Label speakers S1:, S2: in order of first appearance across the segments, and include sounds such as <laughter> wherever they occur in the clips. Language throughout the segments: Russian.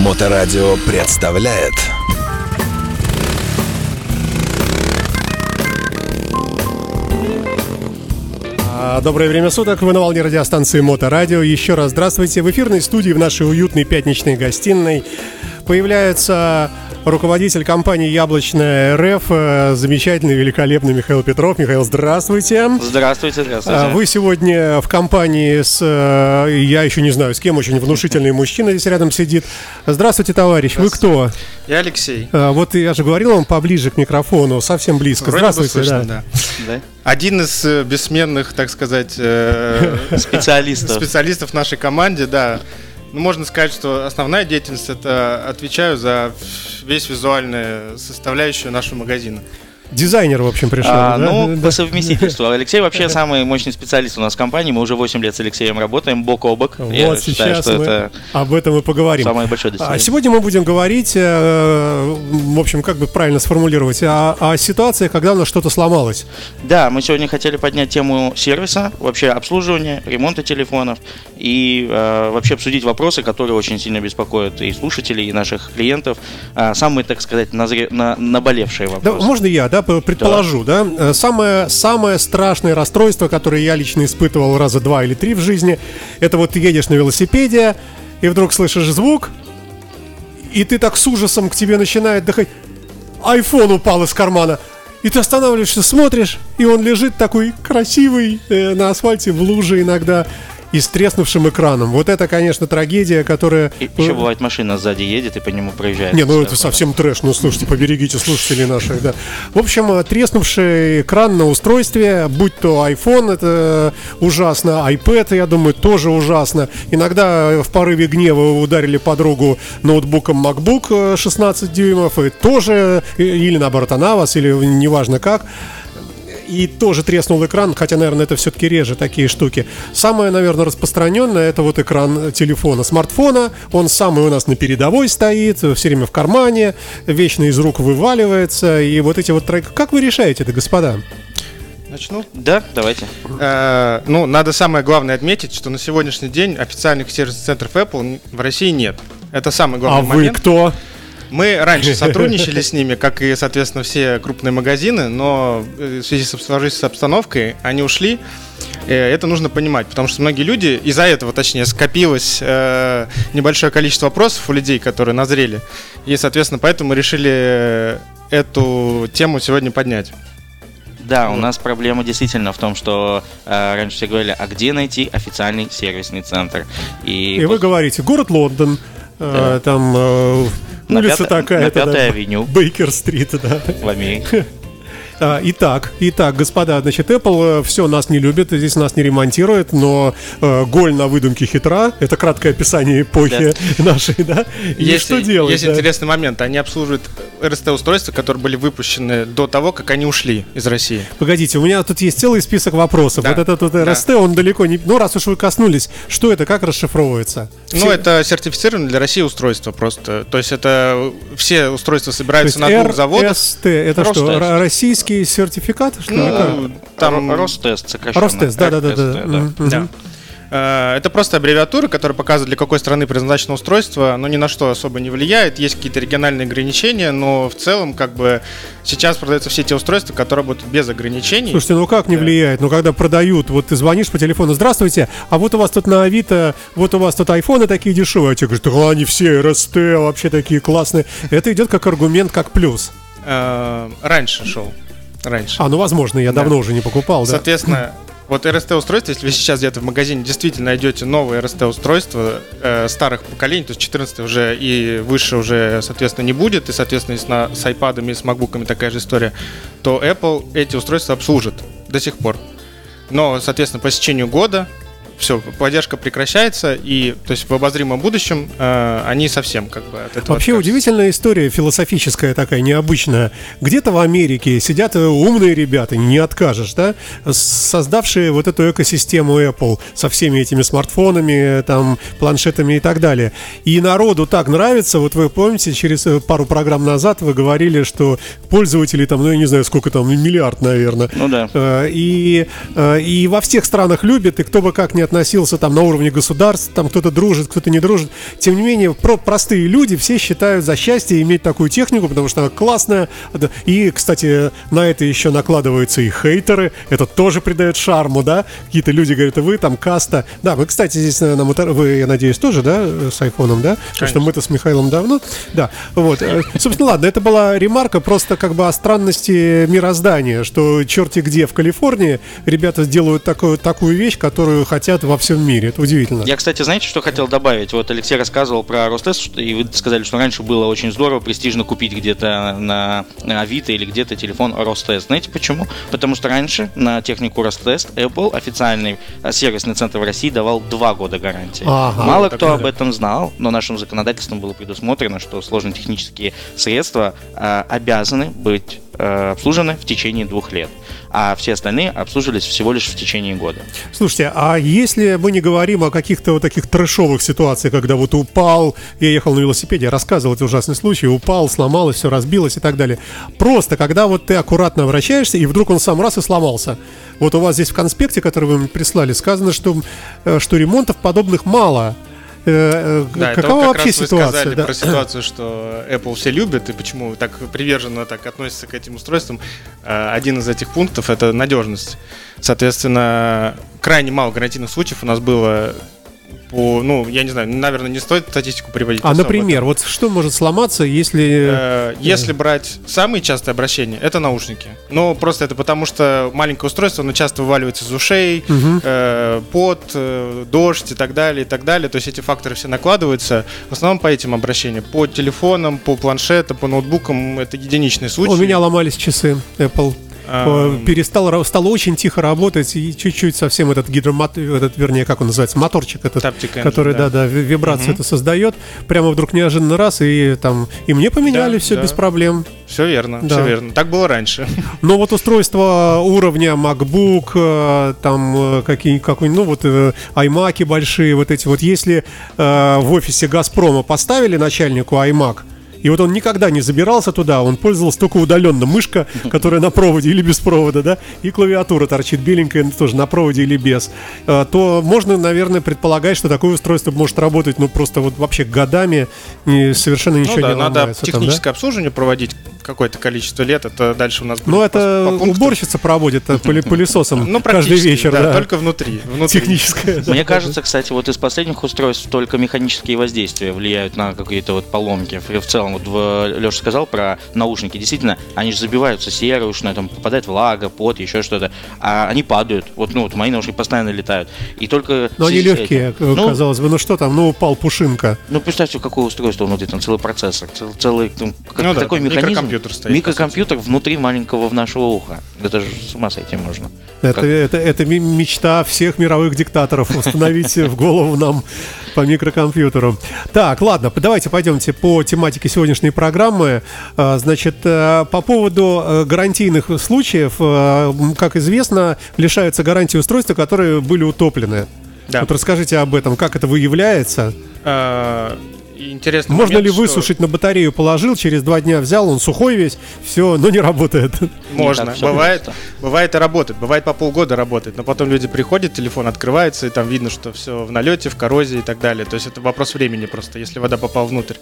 S1: Моторадио представляет
S2: А, Доброе время суток, вы на волне радиостанции Моторадио. Еще раз здравствуйте. В эфирной студии в нашей уютной пятничной гостиной появляется руководитель компании «Яблочная РФ», э, замечательный, великолепный Михаил Петров. Михаил, здравствуйте.
S3: Здравствуйте, здравствуйте.
S2: А, Вы сегодня в компании с, э, я еще не знаю, с кем, очень внушительный мужчина здесь рядом сидит. Здравствуйте, товарищ. Вы кто?
S4: Я Алексей.
S2: А, Вот я же говорил вам поближе к микрофону, совсем близко.
S4: Вроде
S2: Здравствуйте.
S4: слышно,
S2: да.
S4: да. Один из э, бессменных, так сказать, <laughs>
S3: Специалистов.
S4: специалистов в нашей команде, да. Ну, можно сказать, что основная деятельность это отвечаю за весь визуальную составляющую нашего магазина.
S2: Дизайнер, в общем, пришел.
S3: А,
S2: да?
S3: ну,
S2: Да.
S3: по совместительству. Алексей вообще <laughs> самый мощный специалист у нас в компании. Мы уже 8 лет с Алексеем работаем бок о бок.
S2: Вот
S3: Я
S2: сейчас
S3: считаю, что
S2: мы
S3: это
S2: об этом и поговорим.
S3: самое большое
S2: А
S3: достижение.
S2: сегодня мы будем говорить, э, в общем, как бы правильно сформулировать, о, о ситуации, когда у нас что-то сломалось.
S3: Да, мы сегодня хотели поднять тему сервиса, вообще обслуживания, ремонта телефонов и э, вообще обсудить вопросы, которые очень сильно беспокоят и слушателей, и наших клиентов. А, самые, так сказать, назре- на- наболевшие
S2: Да,
S3: вопросы.
S2: можно я, да, п- предположу, да? Э, Самое, самое страшное расстройство, которое я лично испытывал раза два или три в жизни, это вот ты едешь на велосипеде, и вдруг слышишь звук, и ты так с ужасом к тебе начинает доходить. Айфон упал из кармана. И ты останавливаешься, смотришь, и он лежит такой красивый э, на асфальте в луже иногда и с треснувшим экраном. Вот это, конечно, трагедия, которая...
S3: И еще бывает машина сзади едет и по нему проезжает.
S2: Не, ну это совсем трэш, ну слушайте, поберегите слушателей наших, да. В общем, э, треснувший экран на устройстве, будь то iPhone, это ужасно, iPad, я думаю, тоже ужасно. Иногда э, в порыве гнева ударили подругу ноутбуком MacBook э, 16 дюймов, и тоже, э, или наоборот она вас, или неважно как и тоже треснул экран, хотя, наверное, это все-таки реже такие штуки. Самое, наверное, распространенное это вот экран телефона, смартфона. Он самый у нас на передовой стоит, все время в кармане, вечно из рук вываливается. И вот эти вот трек... Как вы решаете это, господа?
S4: Начну.
S3: Да, давайте.
S4: Э, ну, надо самое главное отметить, что на сегодняшний день официальных сервисных центров Apple в России нет. Это самый главный
S2: а вы
S4: момент.
S2: кто?
S4: Мы раньше сотрудничали с ними, как и, соответственно, все крупные магазины, но э, в связи с сложившейся обстановкой они ушли. Э, Это нужно понимать, потому что многие люди, из-за этого, точнее, скопилось э, небольшое количество вопросов у людей, которые назрели. И, соответственно, поэтому мы решили э, эту тему сегодня поднять.
S3: Да, у нас проблема действительно в том, что э, раньше все говорили, а где найти официальный сервисный центр? И,
S2: И вы говорите, город Лондон, э, там э,
S3: На
S2: улица
S3: пятой-
S2: такая.
S3: на Пятой авеню.
S2: Бейкер-стрит, да.
S3: в Америке. <laughs>
S2: А, Итак, итак, господа, значит, Apple все нас не любит, здесь нас не ремонтирует, но э, голь на выдумке хитра. Это краткое описание эпохи <laughs> нашей, да. И
S4: есть,
S2: что делать?
S4: Есть
S2: да?
S4: интересный момент. Они обслуживают РСТ-устройства, которые были выпущены до того, как они ушли из России.
S2: Погодите, у меня тут есть целый список вопросов.
S4: Да,
S2: Вот этот вот
S4: да.
S2: РСТ, он далеко не. Ну, раз уж вы коснулись, что это, как расшифровывается?
S4: Ну,
S2: Все-
S4: это сертифицированное для России устройство просто. То есть это все устройства собираются на двух заводах.
S2: РСТ, это что,
S3: Ростест.
S2: Российский сертификат? Что
S4: Ну, там-
S3: Ро- Ростест сокращенно.
S2: Ростест, да, да, да, да.
S3: РТСТ,
S2: Мгм,
S4: Да.
S2: мгм.
S4: Э, Это просто аббревиатура, которая показывает, для какой страны предназначено устройство, но ни на что особо не влияет. Есть какие-то региональные ограничения, но в целом, как бы, сейчас продаются все те устройства, которые будут без ограничений.
S2: Слушайте, ну как не
S4: Да.
S2: влияет? Ну когда продают, вот ты звонишь по телефону, здравствуйте, а вот у вас тут на Авито, вот у вас тут айфоны такие дешевые, а тебе говорят, да они все РСТ, вообще такие классные. Это идет как аргумент, как плюс.
S4: Э, Раньше шел. Раньше.
S2: А, ну возможно, я
S4: Да.
S2: давно уже не покупал, да.
S4: Соответственно, вот РСТ-устройство, если вы сейчас где-то в магазине действительно найдете новые РСТ-устройства э, старых поколений, то есть 14 уже и выше уже, соответственно, не будет, и, соответственно, если на, с iPad'ами и с макбуками такая же история, то Apple эти устройства обслужит до сих пор. Но, соответственно, по истечению года все, поддержка прекращается, и то есть в обозримом будущем э, они совсем как бы от этого
S2: Вообще
S4: откажутся.
S2: удивительная история, философическая такая, необычная. Где-то в Америке сидят э, умные ребята, не откажешь, да, создавшие вот эту экосистему Apple со всеми этими смартфонами, там, планшетами и так далее. И народу так нравится, вот вы помните, через э, пару программ назад вы говорили, что пользователей там, ну я не знаю, сколько там, миллиард, наверное.
S3: Ну да.
S2: Э, И, э, и во всех странах любят, и кто бы как ни относился там на уровне государств, там кто-то дружит, кто-то не дружит. Тем не менее, про простые люди все считают за счастье иметь такую технику, потому что она классная. И, кстати, на это еще накладываются и хейтеры. Это тоже придает шарму, да? Какие-то люди говорят, вы там каста. Да, вы, кстати, здесь на мотор... Вы, я надеюсь, тоже, да, с айфоном, да? Потому что мы-то с Михаилом давно. Да, вот. Э, собственно, ладно, это была ремарка просто как бы о странности мироздания, что черти где в Калифорнии ребята делают такую, такую вещь, которую хотят во всем мире. Это удивительно.
S3: Я, кстати, знаете, что хотел добавить? Вот Алексей рассказывал про Ростест, и вы сказали, что раньше было очень здорово, престижно купить где-то на, Авито или где-то телефон Ростест. Знаете почему? Потому что раньше на технику Ростест Apple, официальный э, сервисный центр в России, давал два года гарантии. Ага, Мало кто об этом знал, но нашим законодательством было предусмотрено, что сложно-технические средства э, обязаны быть э, обслужены в течение двух лет а все остальные обслуживались всего лишь в течение года.
S2: Слушайте, а если мы не говорим о каких-то вот таких трэшовых ситуациях, когда вот упал, я ехал на велосипеде, рассказывал эти ужасные случаи, упал, сломалось, все разбилось и так далее. Просто, когда вот ты аккуратно обращаешься, и вдруг он сам раз и сломался. Вот у вас здесь в конспекте, который вы мне прислали, сказано, что, э, что ремонтов подобных мало.
S4: Э, э, да, Какова это вообще раз ситуация? Вы сказали да? про ситуацию, что Apple все любят и почему так приверженно так относятся к этим устройствам. Э, один из этих пунктов это надежность. Соответственно, крайне мало гарантийных случаев у нас было по, ну, я не знаю, наверное, не стоит статистику приводить.
S2: А, например, вот что может сломаться, если...
S4: Э, если брать самые частые обращения, это наушники. Но просто это потому, что маленькое устройство, оно часто вываливается из ушей, угу. э, пот, э, дождь и так далее, и так далее. То есть эти факторы все накладываются. В основном по этим обращениям. По телефонам, по планшетам, по ноутбукам это единичные случаи. У
S2: меня ломались часы Apple перестал, стало очень тихо работать, и чуть-чуть совсем этот гидромат, этот, вернее, как он называется, моторчик этот, engine, который, да, да, да вибрацию угу. это создает, прямо вдруг неожиданно раз, и там, и мне поменяли да, все да. без проблем.
S4: Все верно, да. все верно. Так было раньше. <laughs>
S2: Но вот устройство уровня MacBook, э, там э, какие какой ну вот э, iMac большие, вот эти вот, если в офисе Газпрома поставили начальнику iMac, и вот он никогда не забирался туда, он пользовался только удаленно. Мышка, <laughs> которая на проводе или без провода, да, и клавиатура торчит беленькая, тоже на проводе или без. А, то можно, наверное, предполагать, что такое устройство может работать, ну, просто вот вообще годами и совершенно ну ничего ну, да, не
S4: надо техническое там, да? обслуживание проводить какое-то количество лет, это дальше у нас
S2: будет. Ну, это по, по уборщица проводит э, пылесосом <laughs> ну, каждый вечер. Да,
S4: да. только внутри, внутри.
S2: Техническое. <laughs>
S3: Мне кажется, кстати, вот из последних устройств только механические воздействия влияют на какие-то вот поломки. В целом, вот Леша сказал про наушники. Действительно, они же забиваются серушно, там попадает влага, пот, еще что-то. А они падают. Вот, ну, вот мои наушники постоянно летают. И только...
S2: Но они легкие, этим, ну, казалось бы. Ну что там, ну упал пушинка.
S3: Ну, представьте, какое устройство внутри, там целый процессор, целый, целый там, ну, такой да, механизм микрокомпьютер стоит. Микрокомпьютер внутри маленького в нашего уха. Это же с ума сойти можно.
S2: Это, это, это мечта всех мировых диктаторов установить в голову нам по микрокомпьютеру. Так, ладно, давайте пойдемте по тематике сегодняшней программы. А, значит, э, по поводу э, гарантийных случаев, э, как известно, лишаются гарантии устройства, которые были утоплены. Да. Вот расскажите об этом, как это выявляется?
S4: Интересный
S2: Можно
S4: момент,
S2: ли высушить что... на батарею положил, через два дня взял, он сухой весь, все, но не работает.
S4: Можно, бывает, бывает и работает, бывает по полгода работает, но потом люди приходят, телефон открывается, и там видно, что все в налете, в коррозии и так далее. То есть это вопрос времени просто, если вода попала внутрь.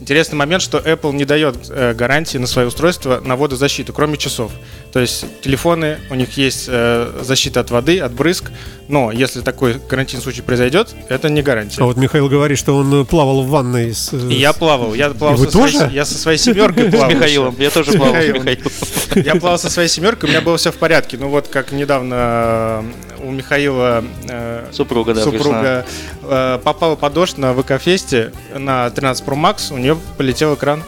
S4: Интересный момент, что Apple не дает э, гарантии на свое устройство на водозащиту, кроме часов. То есть телефоны, у них есть э, защита от воды, от брызг, но если такой гарантийный случай произойдет, это не гарантия.
S2: А вот Михаил говорит, что он плавал в ванной с...
S4: И я плавал. Я плавал
S2: со тоже?
S4: Своей, я со своей семеркой <laughs> плавал.
S3: С Михаилом. Я тоже плавал с Михаилом. <laughs>
S4: Я плавал со своей семеркой, у меня было все в порядке. Ну вот как недавно э, у Михаила
S3: э, супруга, да,
S4: супруга э, попала под дождь на ВК-фесте на 13 Pro Max, у нее полетел экран.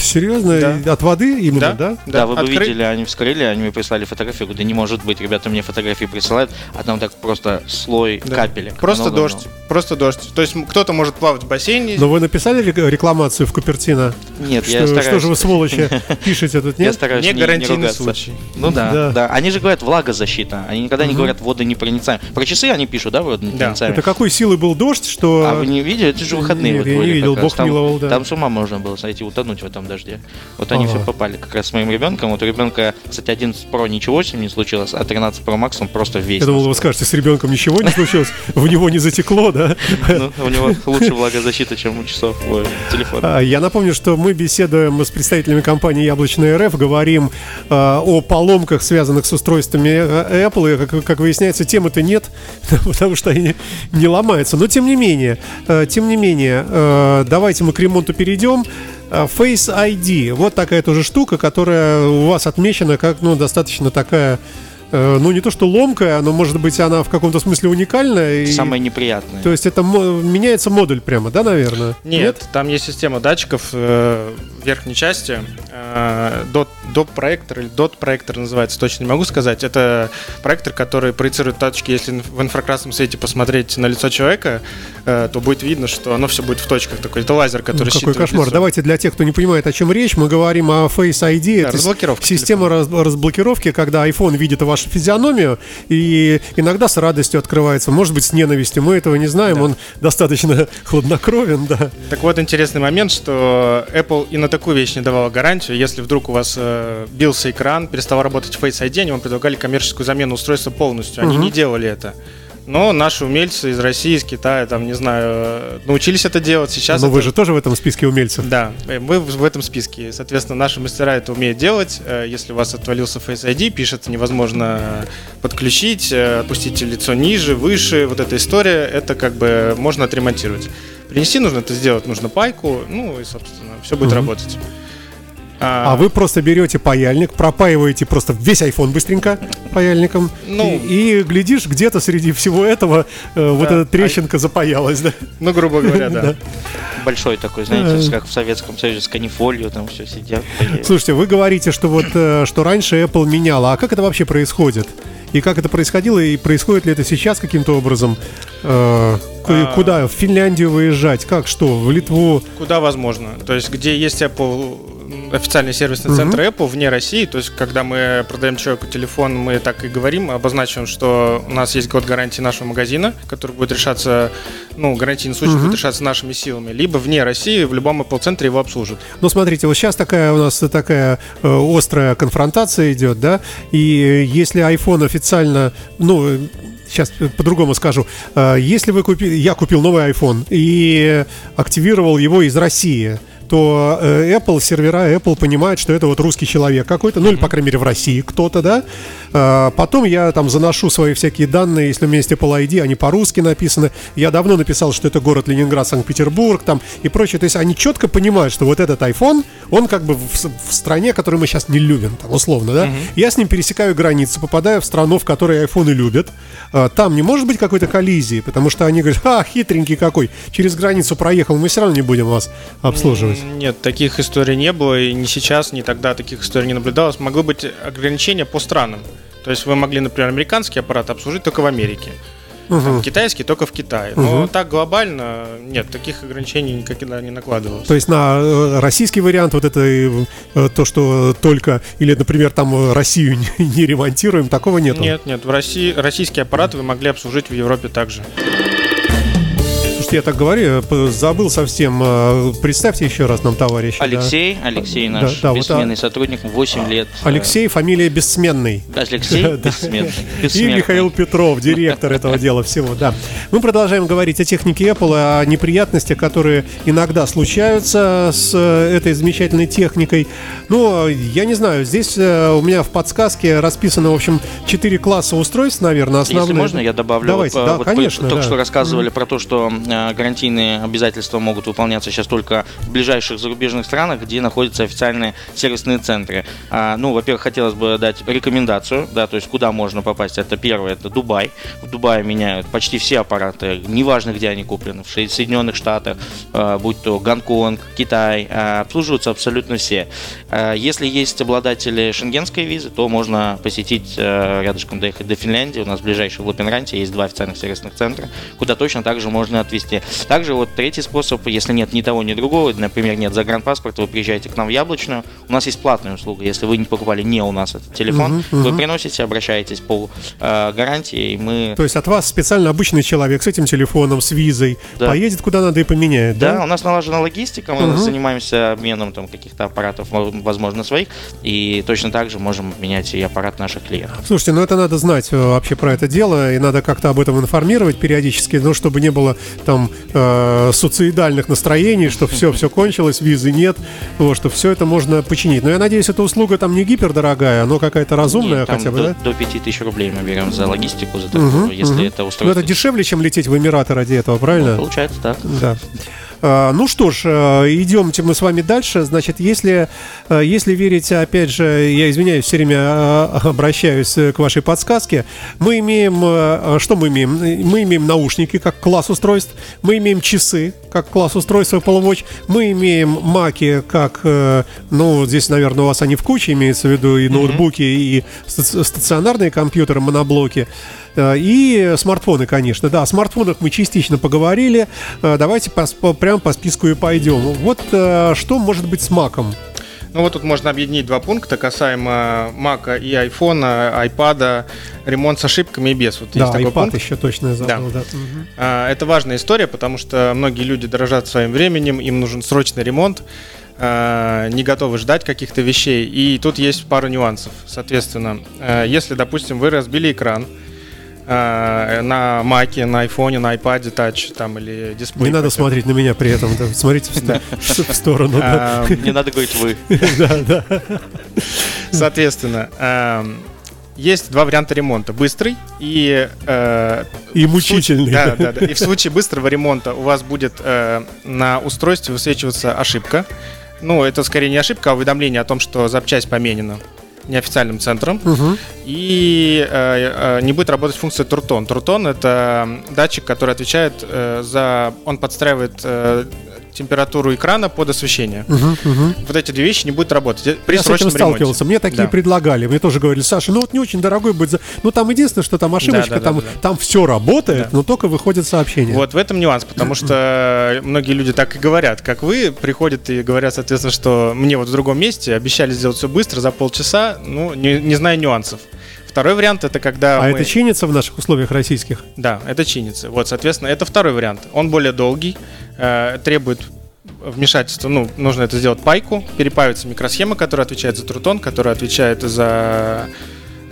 S2: Серьезно? Да. От воды именно, да?
S3: Да, да вы бы Откры... видели, они вскрыли, они мне прислали фотографию, говорю, да не может быть, ребята мне фотографии присылают, а там так просто слой да. капелек.
S4: Просто много, дождь, много. просто дождь. То есть кто-то может плавать в бассейне.
S2: Но вы написали рекламацию в Купертино?
S3: Нет,
S2: что,
S3: я стараюсь.
S2: Что же вы, сволочи, <laughs> пишете тут, нет?
S3: Я стараюсь не, не гарантийный случай. Ну да, да, да. Они же говорят влагозащита, они никогда не говорят водонепроницаемый. Про часы они пишут, да, водонепроницаемый.
S2: Это какой силы был дождь, что...
S3: А вы не видели? Это же выходные.
S2: Нет, я не видел, бог миловал, да.
S3: Там с ума можно было сойти, утонуть в этом дожде. Вот они
S2: Ага.
S3: все попали как раз с моим ребенком. Вот у ребенка, кстати, 11 Pro ничего с ним не случилось, а 13 Pro Max он просто весь.
S2: Я думал, вы скажете, с ребенком ничего не случилось, в него не затекло, да?
S3: Ну, у него лучше влагозащита, чем у часов ой, телефона.
S2: А, Я напомню, что мы беседуем с представителями компании Яблочная РФ, говорим а, о поломках, связанных с устройствами э, Apple, и, как, выясняется, темы-то нет, <laughs> потому что они не ломаются. Но тем не менее, э, тем не менее, э, давайте мы к ремонту перейдем. Э, Face ID, вот такая тоже штука, которая у вас отмечена как, ну, достаточно такая, э, ну, не то что ломкая, но, может быть, она в каком-то смысле уникальная. и-
S3: Самое неприятное.
S2: То есть это меняется модуль прямо, да, наверное?
S4: Нет, там есть система датчиков э, в верхней части. Э, dot, dot проектор или dot проектор называется, точно не могу сказать. Это проектор, который проецирует точки. Если в инфракрасном свете посмотреть на лицо человека, э, то будет видно, что оно все будет в точках. Такой это лазер, который
S2: Ну, какой кошмар.
S4: лицо.
S2: Давайте для тех, кто не понимает, о чем речь, мы говорим о Face ID.
S4: Да,
S2: Это
S4: разблокировка
S2: Система раз- разблокировки, когда iPhone видит вашу физиономию и иногда с радостью открывается, может быть, с ненавистью. Мы этого не знаем, он достаточно <laughs> хладнокровен, да.
S4: Так вот, интересный момент, что Apple и на такую вещь не давала гарантию. Если вдруг у вас э, бился экран, перестал работать Face ID, они вам предлагали коммерческую замену устройства полностью. Они
S2: Мгм.
S4: не делали это. Но наши умельцы из России, из Китая, там, не знаю, э, научились это делать. Сейчас
S2: Но
S4: это-
S2: вы же тоже в этом списке умельцев.
S4: Да, э, мы в этом списке. Соответственно, наши мастера это умеют делать. Э, Если у вас отвалился Face ID, пишет, невозможно подключить, опустите лицо ниже, выше. Вот эта история, это как бы можно отремонтировать. Принести нужно это сделать, нужно пайку, ну и, собственно, все будет
S2: Мгм.
S4: работать.
S2: А вы просто берете паяльник, пропаиваете просто весь iPhone быстренько паяльником,
S4: Ну.
S2: и, и глядишь, где-то среди всего этого э, вот
S4: Да.
S2: эта трещинка запаялась, да.
S4: Ну, грубо говоря, <laughs> да.
S2: Да.
S3: Большой такой, знаете, как в Советском Союзе с канифолью, там все сидят. <laughs>
S2: Слушайте, вы говорите, что вот э, что раньше Apple меняла, а как это вообще происходит? И как это происходило, и происходит ли это сейчас каким-то образом? Э,
S4: А.
S2: Куда? В Финляндию выезжать? Как что? В Литву?
S4: Куда возможно. То есть, где есть Apple, официальный сервисный центр Apple вне России, то есть, когда мы продаем человеку телефон, мы так и говорим, обозначиваем, что у нас есть год гарантии нашего магазина, который будет решаться, ну, гарантийный случай будет решаться нашими силами, либо вне России в любом Apple центре его обслужат.
S2: Ну, смотрите, вот сейчас такая у нас такая э, острая конфронтация идет, да? И если iPhone официально, ну, сейчас по-другому скажу, Э, если вы купили, я купил новый iPhone и активировал его из России, то э, Apple, сервера Apple понимают, что это вот русский человек какой-то, ну или, по крайней мере, в России кто-то, да. Э, Потом я там заношу свои всякие данные, если у меня есть Apple ID, они по-русски написаны. Я давно написал, что это город Ленинград, Санкт-Петербург там и прочее. То есть они четко понимают, что вот этот iPhone, он как бы в, в стране, которую мы сейчас не любим, там, условно, да. Я с ним пересекаю границу, попадаю в страну, в которой айфоны любят. Э, Там не может быть какой-то коллизии, потому что они говорят, а, хитренький какой, через границу проехал, мы все равно не будем вас обслуживать.
S4: Нет, таких историй не было, и ни сейчас, ни тогда таких историй не наблюдалось. Могло быть ограничения по странам. То есть вы могли, например, американский аппарат обслужить только в Америке. Там, китайский только в Китае. Но так глобально нет, таких ограничений никогда не накладывалось.
S2: То есть на э, российский вариант вот это э, то, что только, или, например, там э, Россию не, не ремонтируем, такого нету.
S4: Нет, нет, в России российские аппараты вы могли обслужить в Европе также.
S2: Слушайте, я так говорю, забыл совсем. э, Представьте еще раз нам, товарищ.
S3: Алексей, Алексей наш
S2: Да, да, вот,
S3: бессменный
S2: а-
S3: сотрудник, 8 лет. э,
S2: Алексей, фамилия бессменный.
S3: Алексей <laughs>
S2: Да.
S3: бессменный.
S2: И. Михаил Петров, директор этого дела всего, да. Мы продолжаем говорить о технике Apple, о неприятностях, которые иногда случаются с э, этой замечательной техникой. Ну, я не знаю, здесь у меня в подсказке расписано, в общем, 4 класса устройств, наверное, основные.
S3: Если можно, я добавлю.
S2: Давайте,
S3: Вот,
S2: да,
S3: вот
S2: конечно.
S3: Только
S2: да.
S3: что рассказывали про то, что гарантийные обязательства могут выполняться сейчас только в ближайших зарубежных странах, где находятся официальные сервисные центры. А, ну, во-первых, хотелось бы дать рекомендацию, да, то есть куда можно попасть. Это первое, это Дубай. В Дубае меняют почти все аппараты, неважно, где они куплены, в Соединенных Штатах, э, будь то Гонконг, Китай, э, обслуживаются абсолютно все. Если есть обладатели шенгенской визы, то можно посетить рядышком доехать до Финляндии. У нас ближайший в Лапенранте есть два официальных сервисных центра, куда точно также можно отвезти приобрести. Также вот третий способ, если нет ни того, ни другого, например, нет загранпаспорта, вы приезжаете к нам в Яблочную, у нас есть платная услуга, если вы не покупали не у нас этот телефон,
S2: Мгм,
S3: вы
S2: мгм.
S3: приносите, обращаетесь по э, гарантии, и мы...
S2: То есть от вас специально обычный человек с этим телефоном, с визой,
S3: Да.
S2: поедет куда надо и поменяет, да?
S3: Да, у нас налажена логистика, мы
S2: Мгм.
S3: занимаемся обменом там каких-то аппаратов, возможно, своих, и точно так же можем менять и аппарат наших клиентов.
S2: Слушайте, ну это надо знать э, вообще про это дело, и надо как-то об этом информировать периодически, ну, чтобы не было там э, суицидальных настроений, что все, все кончилось, визы нет, вот, что все это можно починить. Но я надеюсь, эта услуга там не гипердорогая, но какая-то разумная
S3: Нет, там
S2: хотя бы,
S3: до,
S2: да?
S3: до 5000 рублей мы берем за логистику, за такую,
S2: Мгм,
S3: если
S2: мгм.
S3: это
S2: Ну
S3: устройство.
S2: это дешевле, чем лететь в Эмираты ради этого, правильно?
S3: Получается так.
S2: Да. А, Ну что ж, э, идемте мы с вами дальше. Значит, если, э, если верить, опять же, я извиняюсь, все время э, обращаюсь к вашей подсказке, мы имеем, что мы имеем? Мы имеем наушники как класс устройств, мы имеем часы как класс устройств Apple Watch, мы имеем маки как, э, ну, здесь, наверное, у вас они в куче, имеется в виду и ноутбуки, и ста- стационарные компьютеры, моноблоки. Э, И смартфоны, конечно. Да, о смартфонах мы частично поговорили. Э, Давайте по, по- прямо по списку и пойдем. Вот что может быть с маком?
S4: Ну вот тут можно объединить два пункта касаемо Мака и айфона, айпада, ремонт с ошибками и без. Вот
S2: да,
S4: есть такой
S2: iPad
S4: пункт.
S2: еще точно я забыл. Да. Мгм.
S4: А, Это важная история, потому что многие люди дорожат своим временем, им нужен срочный ремонт, а, не готовы ждать каких-то вещей. И тут есть пару нюансов. Соответственно, а, если, допустим, вы разбили экран а, на Маке, на айфоне, на айпаде Touch там, или дисплей.
S2: Не надо смотреть на меня при этом. да. Смотрите в, ст- <laughs> в сторону. да.
S4: А,
S3: Не надо говорить вы. <laughs>
S4: Соответственно, ам, есть два варианта ремонта. Быстрый и... э,
S2: И
S4: случае-
S2: мучительный.
S4: Да, да, да. И в случае быстрого ремонта у вас будет э, на устройстве высвечиваться ошибка. Ну, это скорее не ошибка, а уведомление о том, что запчасть поменена неофициальным центром.
S2: Мгм.
S4: И э, э, не будет работать функция Туртон. Туртон это датчик, который отвечает э, за... Он подстраивает э, температуру экрана под освещение.
S2: Мгм, мгм.
S4: Вот эти две вещи не будут работать при
S2: я с этим
S4: срочном ремонте.
S2: сталкивался. Мне такие
S4: Да.
S2: предлагали. Мне тоже говорили, Саша, ну вот не очень дорогой будет. за- Ну там единственное, что там ошибочка,
S4: да, да,
S2: там,
S4: да, да.
S2: там все работает,
S4: Да.
S2: но только выходит сообщение.
S4: Вот в этом нюанс, потому что многие люди так и говорят, как вы, приходят и говорят, соответственно, что мне вот в другом месте обещали сделать все быстро за полчаса, ну, не, не зная нюансов. Второй вариант это когда
S2: А
S4: мы...
S2: это чинится в наших условиях российских?
S4: Да, это чинится. Вот, соответственно, это второй вариант. Он более долгий, э, требует вмешательства, ну, нужно это сделать пайку, перепаивается микросхема, которая отвечает за трутон, которая отвечает за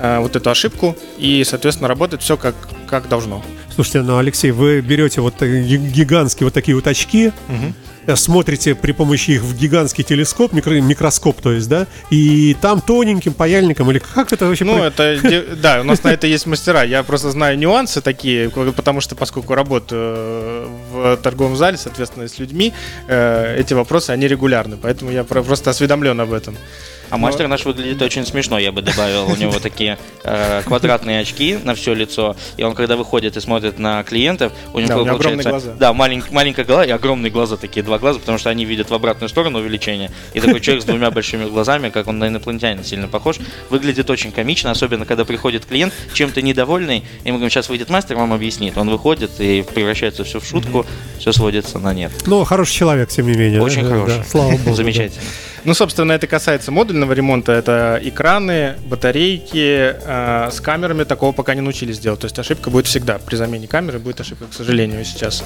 S4: э, вот эту ошибку, и, соответственно, работает все как, как должно.
S2: Слушайте, ну, Алексей, вы берете вот ги- гигантские вот такие вот очки, э, смотрите при помощи их в гигантский телескоп, микро- микроскоп, то есть, да, и там тоненьким паяльником, или как это вообще?
S4: Ну,
S2: про-
S4: это, <laughs> да, у нас на это есть мастера. Я просто знаю нюансы такие, потому что поскольку работаю э, в торговом зале, соответственно, с людьми, э, эти вопросы, они регулярны, поэтому я про- просто осведомлен об этом.
S3: А мастер наш выглядит очень смешно, я бы добавил. У него такие э, квадратные очки на все лицо, и он когда выходит и смотрит на клиентов, у него
S4: Да, огромные
S3: получается,
S4: глаза.
S3: да, малень- маленькая голова и огромные глаза, такие два глаза, потому что они видят в обратную сторону увеличение. И такой человек с двумя большими глазами, как он на инопланетянина сильно похож, выглядит очень комично, особенно когда приходит клиент чем-то недовольный, и мы говорим, сейчас выйдет мастер, вам объяснит. Он выходит и превращается все в шутку, все сводится на нет.
S2: Ну, хороший человек, тем не менее.
S3: Очень
S2: да,
S3: хороший.
S2: да, слава <laughs> богу.
S3: Замечательно.
S4: Ну, собственно, это касается модульного ремонта. Это экраны, батарейки э, с камерами. Такого пока не научились делать. То есть ошибка будет всегда. При замене камеры будет ошибка, к сожалению, сейчас.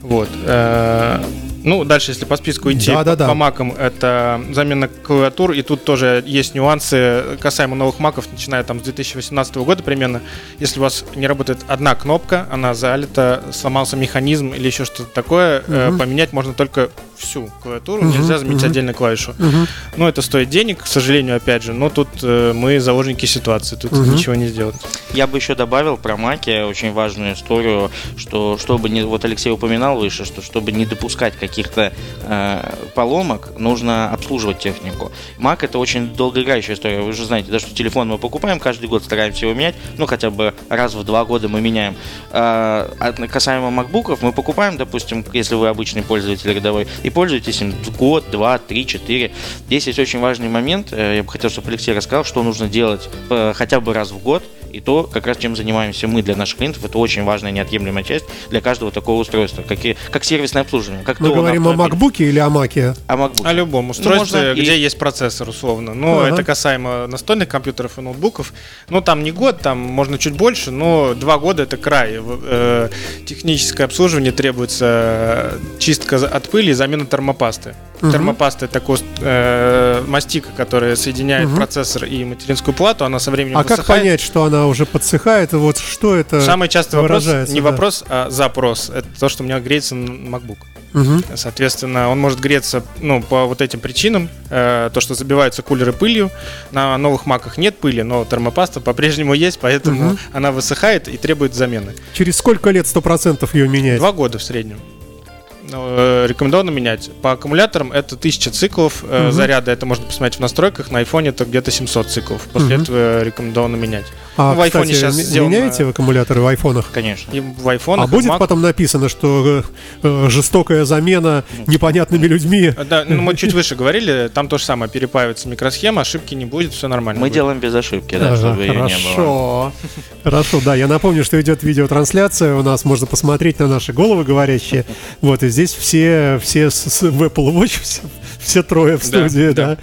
S4: Вот. э, Ну, дальше, если по списку идти
S2: Да,
S4: по,
S2: да, да.
S4: по макам, это замена клавиатур. И тут тоже есть нюансы касаемо новых маков, начиная там с 2018 года примерно. Если у вас не работает одна кнопка, она залита, сломался механизм или еще что-то такое, э,
S2: Мгм.
S4: поменять можно только всю клавиатуру.
S2: Мгм,
S4: Нельзя заменить
S2: мгм.
S4: отдельно клавишу.
S2: Мгм.
S4: Ну, это стоит денег, к сожалению, опять же. Но тут э, мы заложники ситуации, тут
S2: Мгм.
S4: ничего не сделать.
S3: Я бы еще добавил про маки очень важную историю, что чтобы не вот Алексей упоминал выше, что чтобы не допускать каких каких-то э, поломок, нужно обслуживать технику. Mac это очень долгоиграющая история. Вы же знаете, да, что телефон мы покупаем каждый год, стараемся его менять, ну хотя бы раз в два года мы меняем. А, касаемо MacBookов, мы покупаем, допустим, если вы обычный пользователь рядовой, и пользуетесь им год, два, три, четыре. Здесь есть очень важный момент, э, я бы хотел, чтобы Алексей рассказал, что нужно делать э, хотя бы раз в год, и то, как раз чем занимаемся мы для наших клиентов, это очень важная неотъемлемая часть для каждого такого устройства, как, и, как сервисное обслуживание. Как
S2: мы говорим о MacBook или о Mac?
S3: О MacBook.
S4: О любом устройстве, ну, где и... есть процессор, условно. Но ага. это касаемо настольных компьютеров и ноутбуков. Ну, там не год, там можно чуть больше, но два года это край. Э, техническое обслуживание требуется чистка от пыли и замена термопасты. Угу. Термопаста это такой э, мастика, которая соединяет угу. процессор и материнскую плату, она со временем
S2: А
S4: высыхает.
S2: как понять, что она уже подсыхает? Вот что это
S4: Самый частый вопрос, не да. вопрос, а запрос. Это то, что у меня греется MacBook. Угу. Соответственно, он может греться ну, по вот этим причинам. Э, то, что забиваются кулеры пылью. На новых маках нет пыли, но термопаста по-прежнему есть, поэтому угу. она высыхает и требует замены.
S2: Через сколько лет 100% ее менять?
S4: Два года в среднем. Э, рекомендовано менять. По аккумуляторам это 1000 циклов угу. заряда, это можно посмотреть в настройках, на iPhone это где-то 700 циклов. После угу. этого рекомендовано менять.
S2: А, ну, в кстати, сейчас сделано... меняете в аккумуляторы в айфонах?
S4: Конечно. И в айфонах,
S2: а будет Mac... потом написано, что э, жестокая замена непонятными людьми?
S4: Да, ну, мы чуть выше говорили, там то же самое, перепаивается микросхема, ошибки не будет, все нормально.
S3: Мы
S4: будет.
S3: делаем без ошибки, да, чтобы ее не было.
S2: Хорошо. Хорошо, да, я напомню, что идет видеотрансляция, у нас можно посмотреть на наши головы говорящие. Вот, и здесь все, все с, в Apple Watch, все, все трое в студии, да. Да.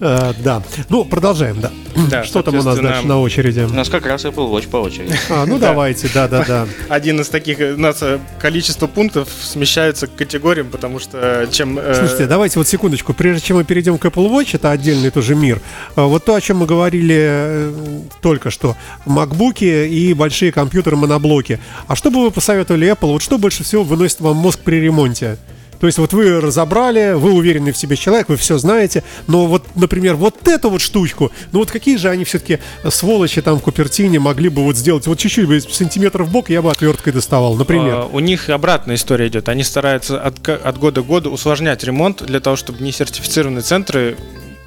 S2: А, да. Ну, продолжаем, да. да что там у нас дальше на очереди?
S3: У нас как раз Apple Watch по очереди. <laughs>
S2: А, ну давайте, да, да, да. <laughs>
S4: Один из таких, у нас э, количество пунктов смещается к категориям, потому что э, чем...
S2: Э, Слушайте, давайте вот секундочку, прежде чем мы перейдем к Apple Watch, это отдельный тоже мир. А вот то, о чем мы говорили только что, макбуки и большие компьютеры моноблоки. А что бы вы посоветовали Apple, вот что больше всего выносит вам мозг при ремонте? То есть вот вы разобрали, вы уверенный в себе человек, вы все знаете, но вот, например, вот эту вот штучку, ну вот какие же они все-таки сволочи там в Купертине могли бы вот сделать, вот чуть-чуть бы сантиметр в бок я бы отверткой доставал, например. А,
S4: у них обратная история идет, они стараются от, от года к году усложнять ремонт для того, чтобы не сертифицированные центры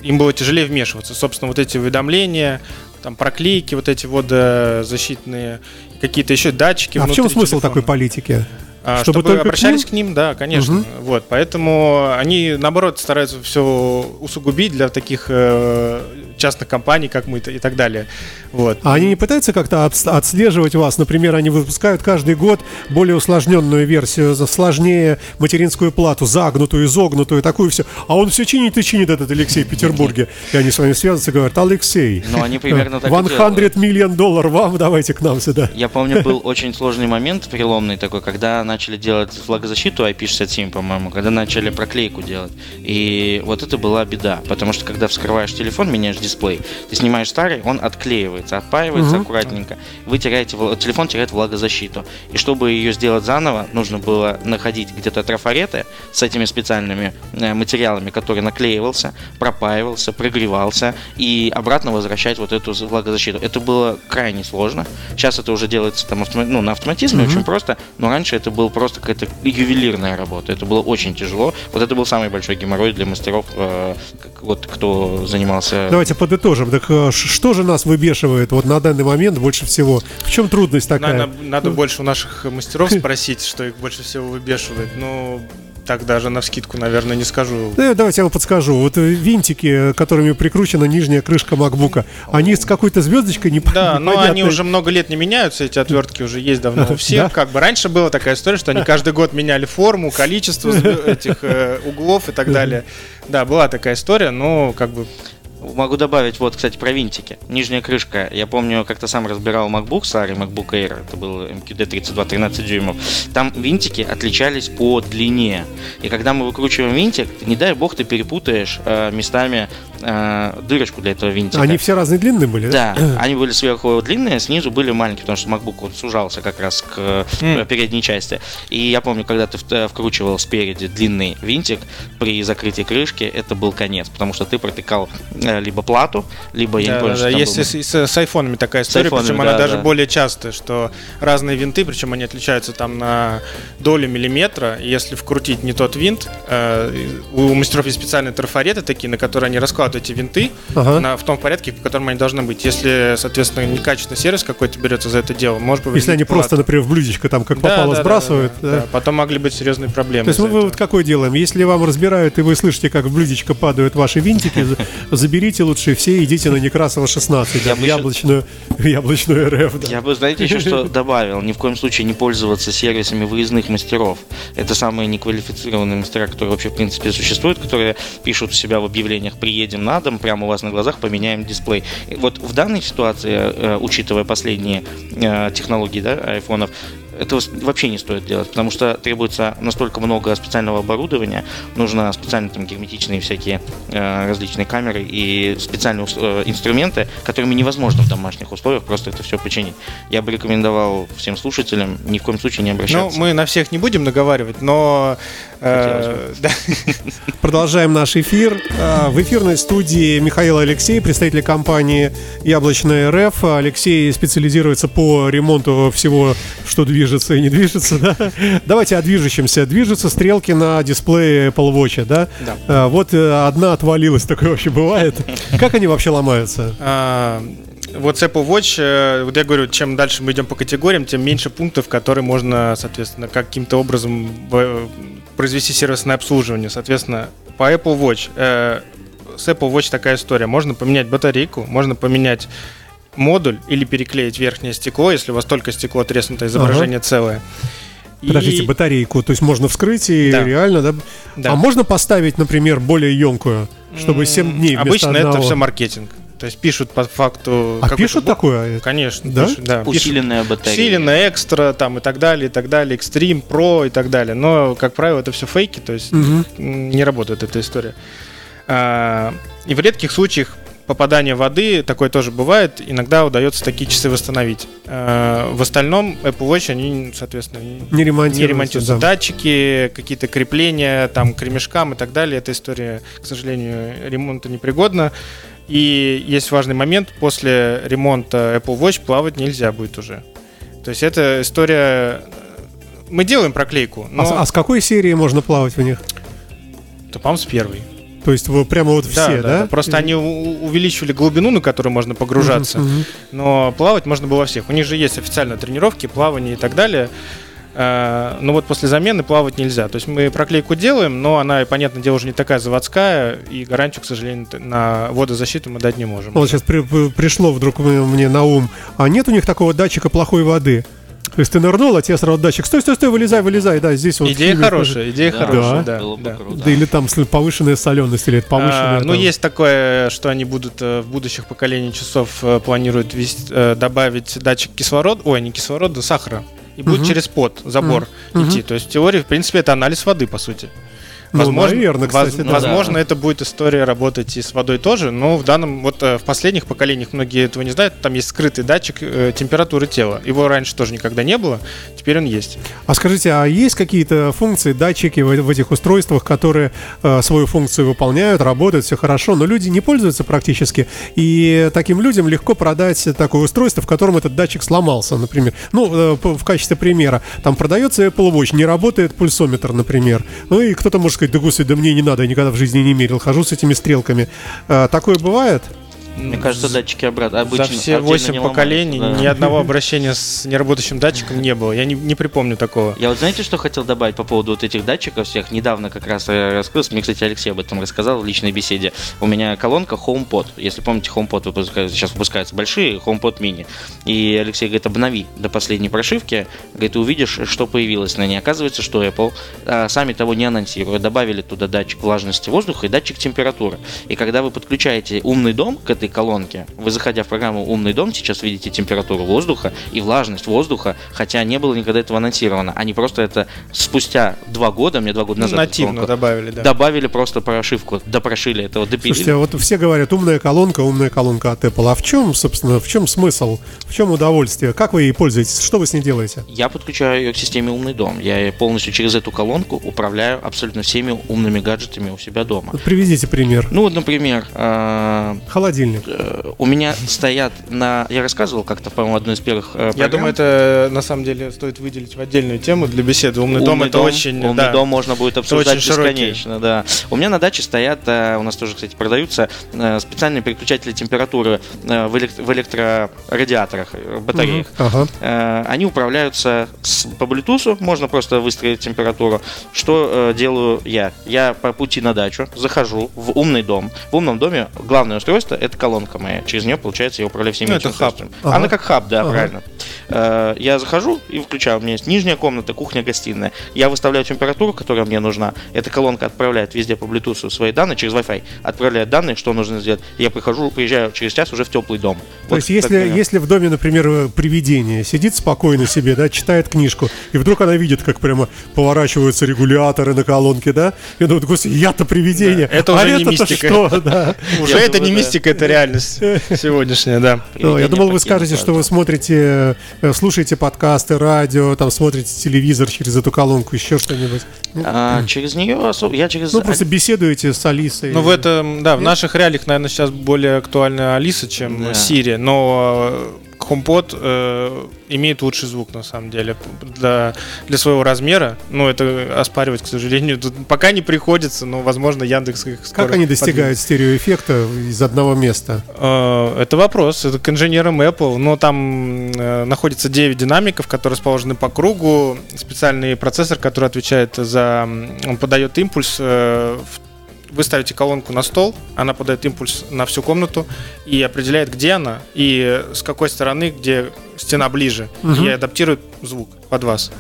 S4: им было тяжелее вмешиваться. Собственно, вот эти уведомления, там проклейки, вот эти водозащитные, какие-то еще датчики.
S2: А в чем смысл телефона. такой политики?
S4: А, чтобы, чтобы обращались к ним? к ним, да, конечно. Угу. Вот, поэтому они наоборот стараются все усугубить для таких э, частных компаний, как мы и так далее. Вот.
S2: А они не пытаются как-то отслеживать вас? Например, они выпускают каждый год более усложненную версию, сложнее материнскую плату, загнутую, изогнутую, такую все. А он все чинит и чинит этот Алексей в Петербурге. И они с вами связываются и говорят, Алексей,
S3: ну, они примерно так
S2: 100 миллион долларов вам, давайте к нам сюда.
S3: Я помню, был <laughs> очень сложный момент, переломный такой, когда начали делать влагозащиту IP67, по-моему, когда начали проклейку делать. И вот это была беда, потому что когда вскрываешь телефон, меняешь дисплей, ты снимаешь старый, он отклеивается, отпаивается угу. аккуратненько, вы теряете, телефон теряет влагозащиту. И чтобы ее сделать заново, нужно было находить где-то трафареты с этими специальными э, материалами, который наклеивался, пропаивался, прогревался, и обратно возвращать вот эту влагозащиту. Это было крайне сложно. Сейчас это уже делается там ну, на автоматизме угу. очень просто, но раньше это был просто какая-то ювелирная работа. Это было очень тяжело. Вот это был самый большой геморрой для мастеров, э, вот кто занимался.
S2: Давайте подытожим. Так э, что же нас выбешивает вот на данный момент больше всего? В чем трудность такая?
S4: Надо, надо больше у наших мастеров спросить, что их больше всего выбешивает. Ну, так даже на вскидку, наверное, не скажу.
S2: Да, давайте я вам подскажу. Вот э, винтики, которыми прикручена нижняя крышка MacBook, они с какой-то звездочкой не <laughs>
S4: Да, но они уже много лет не меняются, эти отвертки уже есть давно у всех. Как бы раньше была такая история, что они каждый год меняли форму, <laughs> количество этих э, углов и так далее. Да, была такая история, но как бы
S3: Могу добавить, вот, кстати, про винтики. Нижняя крышка. Я помню, как-то сам разбирал MacBook, старый MacBook Air, это был MQD 32 13 дюймов. Там винтики отличались по длине. И когда мы выкручиваем винтик, не дай бог ты перепутаешь э, местами э, дырочку для этого винтика.
S2: Они все разные длинные были, да?
S3: Да, <clears throat> они были сверху длинные, снизу были маленькие, потому что MacBook вот сужался как раз к
S4: М.
S3: передней части. И я помню, когда ты э, вкручивал спереди длинный винтик при закрытии крышки, это был конец, потому что ты протыкал э, либо плату, либо, я не
S4: Да,
S3: помню,
S4: да,
S3: что
S4: да.
S3: там
S4: Есть
S3: был.
S4: с, с- с айфонами такая история,
S3: айфонами,
S4: причем
S3: да,
S4: она даже
S3: да.
S4: более частая, что разные винты, причем они отличаются там на долю миллиметра. Если вкрутить не тот винт, э, у мастеров есть специальные трафареты такие, на которые они раскладывают эти винты
S2: Ага.
S4: на, в том порядке, в котором они должны быть. Если, соответственно, некачественный сервис какой-то берется за это дело, может повредить
S2: Если они просто,
S4: плату.
S2: например, в блюдечко там как
S4: Да,
S2: попало
S4: да, да,
S2: сбрасывают.
S4: да,
S2: да.
S4: да. Потом могли быть серьезные проблемы.
S2: То есть мы
S4: этого.
S2: какой делаем? Если вам разбирают, и вы слышите, как в блюдечко падают ваши винтики, за- заберите лучше все и идите на Некрасова 16, да,
S3: Я
S2: в
S3: бы еще-
S2: яблочную, в яблочную РФ. Да.
S3: Я бы, знаете, еще что <laughs> добавил. Ни в коем случае не пользоваться сервисами выездных мастеров. Это самые неквалифицированные мастера, которые вообще, в принципе, существуют, которые пишут у себя в объявлениях «приедем на дом», прямо у вас на глазах поменяем дисплей. И вот в данной ситуации, э, учитывая последние э, технологии да, айфонов, этого вообще не стоит делать, потому что требуется настолько много специального оборудования, нужно специальные там герметичные всякие э, различные камеры и специальные э, инструменты, которыми невозможно в домашних условиях просто это все починить. Я бы рекомендовал всем слушателям ни в коем случае не
S4: Ну,
S3: обращаться.
S4: мы на всех не будем наговаривать, но... э. <laughs>
S2: Продолжаем наш эфир. А, В эфирной студии Михаил Алексей, представитель компании Яблочная РФ. Алексей специализируется по ремонту всего, что движется и не движется. Да? Давайте о движущемся. Движутся стрелки на дисплее Apple Watch, да?
S4: Да.
S2: А, Вот э, одна отвалилась, такое вообще бывает. Как они вообще ломаются?
S4: А, Вот с Apple Watch, э, вот я говорю, чем дальше мы идем по категориям, тем меньше пунктов, которые можно, соответственно, каким-то образом э, произвести сервисное обслуживание. Соответственно, по Apple Watch, э, с Apple Watch такая история. Можно поменять батарейку, можно поменять модуль или переклеить верхнее стекло, если у вас только стекло треснуто, изображение целое. И-
S2: Подождите, батарейку, то есть можно вскрыть и
S4: Да.
S2: реально, да?
S4: Да.
S2: А можно поставить, например, более емкую, чтобы 7 дней вместо
S4: Обычно это все маркетинг. То есть пишут по факту...
S2: А пишут
S4: бо-
S2: такое?
S4: Конечно,
S2: Да?
S4: пишут, да. Пишут.
S3: Усиленная батарея.
S4: Усиленная, экстра, там и так далее, и так далее, экстрим, про и так далее. Но, как правило, это все фейки, то есть м, не работает эта история. А, И в редких случаях попадания воды, такое тоже бывает, иногда удается такие часы восстановить. А, В остальном Apple Watch, они, соответственно, не-
S2: ремонтируются.
S4: не ремонтируются.
S2: да.
S4: Датчики, какие-то крепления, там, к ремешкам и так далее. Эта история, к сожалению, ремонта непригодна. И есть важный момент, после ремонта Apple Watch плавать нельзя будет уже. То есть это история... Мы делаем проклейку, но...
S2: А, с- а с какой серии можно плавать в них?
S4: то, с первой.
S2: То есть вы прямо вот
S4: Да,
S2: все, да?
S4: Просто они у- увеличивали глубину, на которую можно погружаться.
S2: Мгм, мгм.
S4: Но плавать можно было во всех. У них же есть официальные тренировки, плавание и так далее. Э, Но вот после замены плавать нельзя. То есть мы проклейку делаем, но она, понятное дело, уже не такая заводская, и гарантию, к сожалению, на водозащиту мы дать не можем.
S2: Вот сейчас при- при- пришло вдруг мне на ум. А нет у них такого датчика плохой воды? То есть ты нырнул, а тебе сразу датчик. Стой, стой, стой, вылезай, вылезай. Да, здесь вот.
S4: Идея хорошая, идея
S3: Да,
S4: хорошая, да.
S3: было бы
S4: да.
S3: круто.
S2: Да или там повышенная соленость, или это повышенная.
S4: А, ну,
S2: там-
S4: есть такое, что они будут э, в будущих поколениях часов э, планируют ввести- э, добавить датчик кислорода, ой, не кислорода, сахара. И будет
S2: Мгм.
S4: через под, забор
S2: Мгм.
S4: идти. То есть в теории, в принципе, это анализ воды, по сути.
S2: Ну, наверное,
S4: воз-
S2: кстати, да.
S4: возможно, это будет история работать и с водой тоже, но в данном, вот э, в последних поколениях многие этого не знают, там есть скрытый датчик э, температуры тела. Его раньше тоже никогда не было, теперь он есть.
S2: А скажите, а есть какие-то функции, датчики в, в этих устройствах, которые э, свою функцию выполняют, работают, все хорошо, но люди не пользуются практически, и таким людям легко продать такое устройство, в котором этот датчик сломался, например. Ну, э, в качестве примера, там продается Apple Watch, не работает пульсометр, например. Ну и кто-то может сказать, да господи, да мне не надо, я никогда в жизни не мерил, хожу с этими стрелками. Э, такое бывает?
S3: Мне кажется, датчики обратно. Обычно,
S4: За все
S3: отдельно
S4: 8
S3: не
S4: поколений
S3: ломаются,
S4: ни
S3: да.
S4: одного <laughs> обращения с неработающим датчиком не было. Я не, не припомню такого.
S3: Я вот знаете, что хотел добавить по поводу вот этих датчиков всех? Недавно как раз э, раскрылся, мне, кстати, Алексей об этом рассказал в личной беседе. У меня колонка HomePod. Если помните, HomePod выпускается, сейчас выпускаются большие, HomePod mini. И Алексей говорит, обнови до последней прошивки, говорит, ты увидишь, что появилось на ней. Оказывается, что Apple, а, сами того не анонсируя, добавили туда датчик влажности воздуха и датчик температуры. И когда вы подключаете умный дом к этой колонки. Вы, заходя в программу «Умный дом», сейчас видите температуру воздуха и влажность воздуха, хотя не было никогда этого анонсировано. Они просто это спустя два года, мне два года назад...
S4: Нативно
S3: колонку
S4: добавили, да.
S3: Добавили просто прошивку, допрошили этого, допилили.
S2: Слушайте, а вот все говорят, умная колонка, умная колонка от Apple. А в чем, собственно, в чем смысл? В чем удовольствие? Как вы ей пользуетесь? Что вы с ней делаете?
S3: Я подключаю ее к системе «Умный дом». Я полностью через эту колонку управляю абсолютно всеми умными гаджетами у себя дома.
S2: Вот приведите пример.
S3: Ну вот, например, э,
S2: Холодильник.
S3: Э, у меня стоят на... Я рассказывал как-то, по-моему, одной из первых э,
S4: Я
S3: программ.
S4: думаю, это на самом деле стоит выделить в отдельную тему для беседы. Умный, дом это очень.
S3: Умный
S4: да.
S3: дом можно будет обсуждать
S4: широкий.
S3: бесконечно, да. У меня на даче стоят, э, у нас тоже, кстати, продаются специальные переключатели температуры в, элек- в электрорадиаторах, батареях.
S2: Ага.
S3: Э, Они управляются с- по Bluetooth, можно просто выстроить температуру. Что делаю я? Я по пути на дачу захожу в умный дом. В умном доме главное устройство это колонка моя. Через нее, получается, я управляю всеми
S4: Ну,
S3: этими
S4: это хаб.
S2: Ага.
S3: Она как хаб, да,
S2: Ага.
S3: правильно. Э, Я захожу и включаю. У меня есть нижняя комната, кухня, гостиная. Я выставляю температуру, которая мне нужна. Эта колонка отправляет везде по Bluetooth свои данные через Wi-Fi. Отправляет данные, что нужно сделать. Я прихожу, приезжаю через час уже в теплый дом.
S2: То есть, если, если в доме, например, э, привидение сидит спокойно себе, да, читает книжку, и вдруг она видит, как прямо поворачиваются регуляторы на колонке, да, и думает, господи, я-то привидение,
S4: Да, это
S2: а
S4: уже не
S2: это-то
S4: мистика.
S2: что, <laughs> да.
S4: Уже
S3: Я
S4: это
S3: думаю,
S4: не
S3: да.
S4: мистика, это реальность сегодняшняя, да.
S2: Ну, я думал, вы скажете, что вы смотрите, э, слушаете подкасты, радио, там смотрите телевизор через эту колонку, еще что-нибудь.
S3: А, через нее особо... Я через...
S2: Ну, просто беседуете с Алисой.
S4: Ну, в этом, да, в наших реалиях, наверное, сейчас более актуальна Алиса, чем
S3: Да.
S4: Siri, но э, HomePod э, имеет лучший звук, на самом деле, для, для своего размера. Ну, это оспаривать, к сожалению, тут пока не приходится, но, возможно, Яндекс их скоро
S2: Как они
S4: подвинет.
S2: достигают стереоэффекта из одного места?
S4: Э, Это вопрос, это к инженерам Apple, но там э, находится 9 динамиков, которые расположены по кругу, специальный процессор, который отвечает за... Он подает импульс э, в вы ставите колонку на стол, она подает импульс на всю комнату и определяет, где она и с какой стороны, где стена ближе,
S2: Мгм.
S4: и адаптирует звук под вас.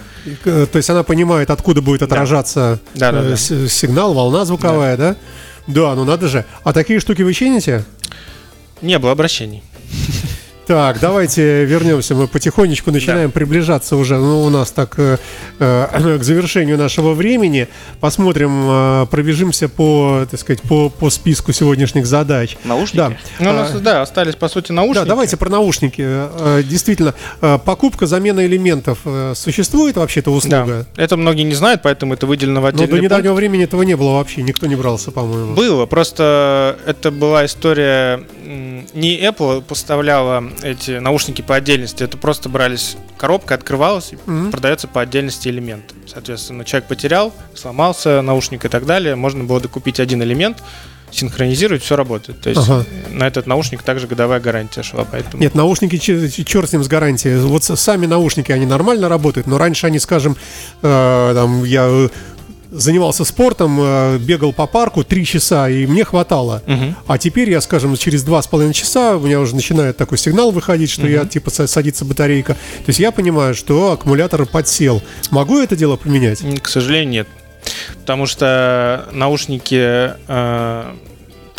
S2: Э, То есть она понимает, откуда будет отражаться
S4: Да, да,
S2: э,
S4: да.
S2: с- сигнал, волна звуковая, да? Да, ну надо же. А такие штуки вы чините?
S4: Не было обращений.
S2: Так, давайте вернемся. Мы потихонечку начинаем приближаться уже. Ну, у нас так э, э, к завершению нашего времени. Посмотрим, э, пробежимся по, так сказать, по, по списку сегодняшних задач.
S3: Наушники?
S2: Да.
S4: Ну, у нас,
S2: А,
S4: да, остались, по сути, наушники.
S2: Да, давайте про наушники. Э, Действительно, э, покупка, замена элементов э, существует вообще-то
S4: Да.
S2: услуга?
S4: Это многие не знают, поэтому это выделено в
S2: Но
S4: отдельный
S2: до
S4: пункт.
S2: недавнего времени этого не было вообще, никто не брался, по-моему.
S4: Было, просто это была история, не Apple поставляла эти наушники по отдельности, это просто брались, коробка открывалась
S2: Мгм.
S4: продается по отдельности элемент. Соответственно, человек потерял, сломался наушник и так далее, можно было докупить один элемент, синхронизировать, все работает. То есть
S2: Ага.
S4: на этот наушник также годовая гарантия шла, поэтому...
S2: Нет, наушники, черт с ним с гарантией. Вот сами наушники, они нормально работают, но раньше они, скажем, э, там, я занимался спортом, э, бегал по парку три часа, и мне хватало.
S4: Мгм.
S2: А теперь я, скажем, через два с половиной часа у меня уже начинает такой сигнал выходить, что я, типа, са- садится батарейка. То есть я понимаю, что аккумулятор подсел. Могу это дело поменять?
S4: К сожалению, нет. Потому что наушники э,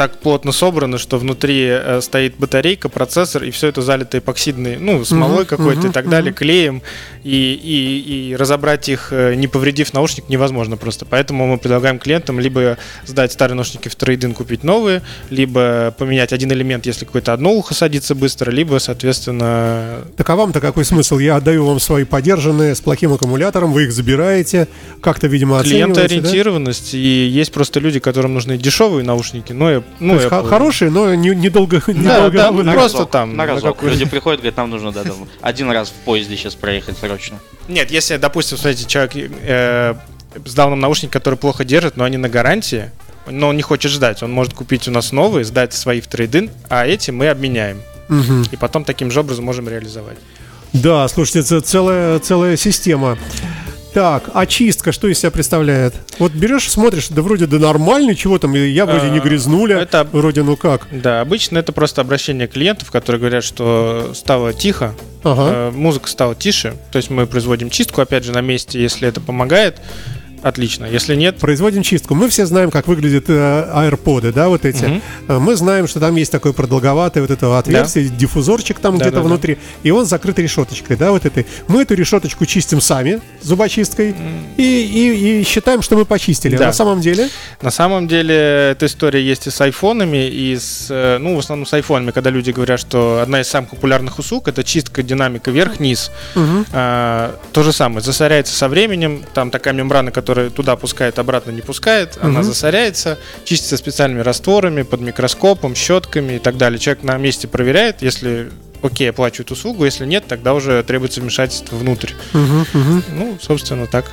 S4: так плотно собраны, что внутри э, стоит батарейка, процессор, и все это залито эпоксидной, ну, смолой
S2: Мгм,
S4: какой-то и
S2: мгм,
S4: так далее, клеем, и, и, и разобрать их, э, не повредив наушник, невозможно просто. Поэтому мы предлагаем клиентам либо сдать старые наушники в трейдинг, купить новые, либо поменять один элемент, если какое-то одно ухо садится быстро, либо, соответственно,
S2: Так а вам-то какой смысл? Я отдаю вам свои подержанные с плохим аккумулятором, вы их забираете, как-то, видимо, оцениваете, да?
S4: клиентоориентированность, и есть просто люди, которым нужны дешевые наушники, но, и- ну,
S2: То есть
S4: Apple.
S2: хо- хорошие, но не- недолго...
S4: Да,
S2: недолго
S4: да.
S3: На
S4: просто
S3: разок,
S4: там,
S3: На
S4: на
S3: разок.
S4: какой-
S3: Люди приходят, говорят, нам нужно да, там, один раз в поезде сейчас проехать срочно.
S4: Нет, если, допустим, смотрите, человек э, сдал нам наушники, которые плохо держат, но они на гарантии, но он не хочет ждать, он может купить у нас новые, сдать свои в трейдин, а эти мы обменяем.
S2: Мгм.
S4: И потом таким же образом можем реализовать.
S2: Да, слушайте, это целая, целая система. Так, очистка, что из себя представляет? Вот берешь, смотришь, да вроде да нормальный, чего там, я вроде не
S4: А,
S2: грязнуля,
S4: это-
S2: вроде ну как.
S4: Да, обычно это просто обращение клиентов, которые говорят, что стало тихо,
S2: Ага.
S4: э, музыка стала тише, то есть мы производим чистку, опять же, на месте, если это помогает. Отлично. Если нет,
S2: Производим чистку. Мы все знаем, как выглядят э, AirPods, да, вот эти. Э, Мы знаем, что там есть такое продолговатое вот это отверстие, диффузорчик там
S4: Да,
S2: где-то
S4: да, да.
S2: внутри, и он закрыт решеточкой, да, вот этой. Мы эту решеточку чистим сами зубочисткой и, и- и считаем, что мы почистили. А
S4: Да.
S2: на самом деле,
S4: На самом деле эта история есть и с айфонами, и с, э, ну, в основном с айфонами, когда люди говорят, что одна из самых популярных услуг это чистка динамика вверх-вниз. А, то же самое, засоряется со временем, там такая мембрана, которая туда пускает, обратно не пускает, она засоряется, чистится специальными растворами, под микроскопом, щетками и так далее. Человек на месте проверяет, если окей, оплачивает услугу, если нет, тогда уже требуется вмешательство внутрь. Ну, собственно, так.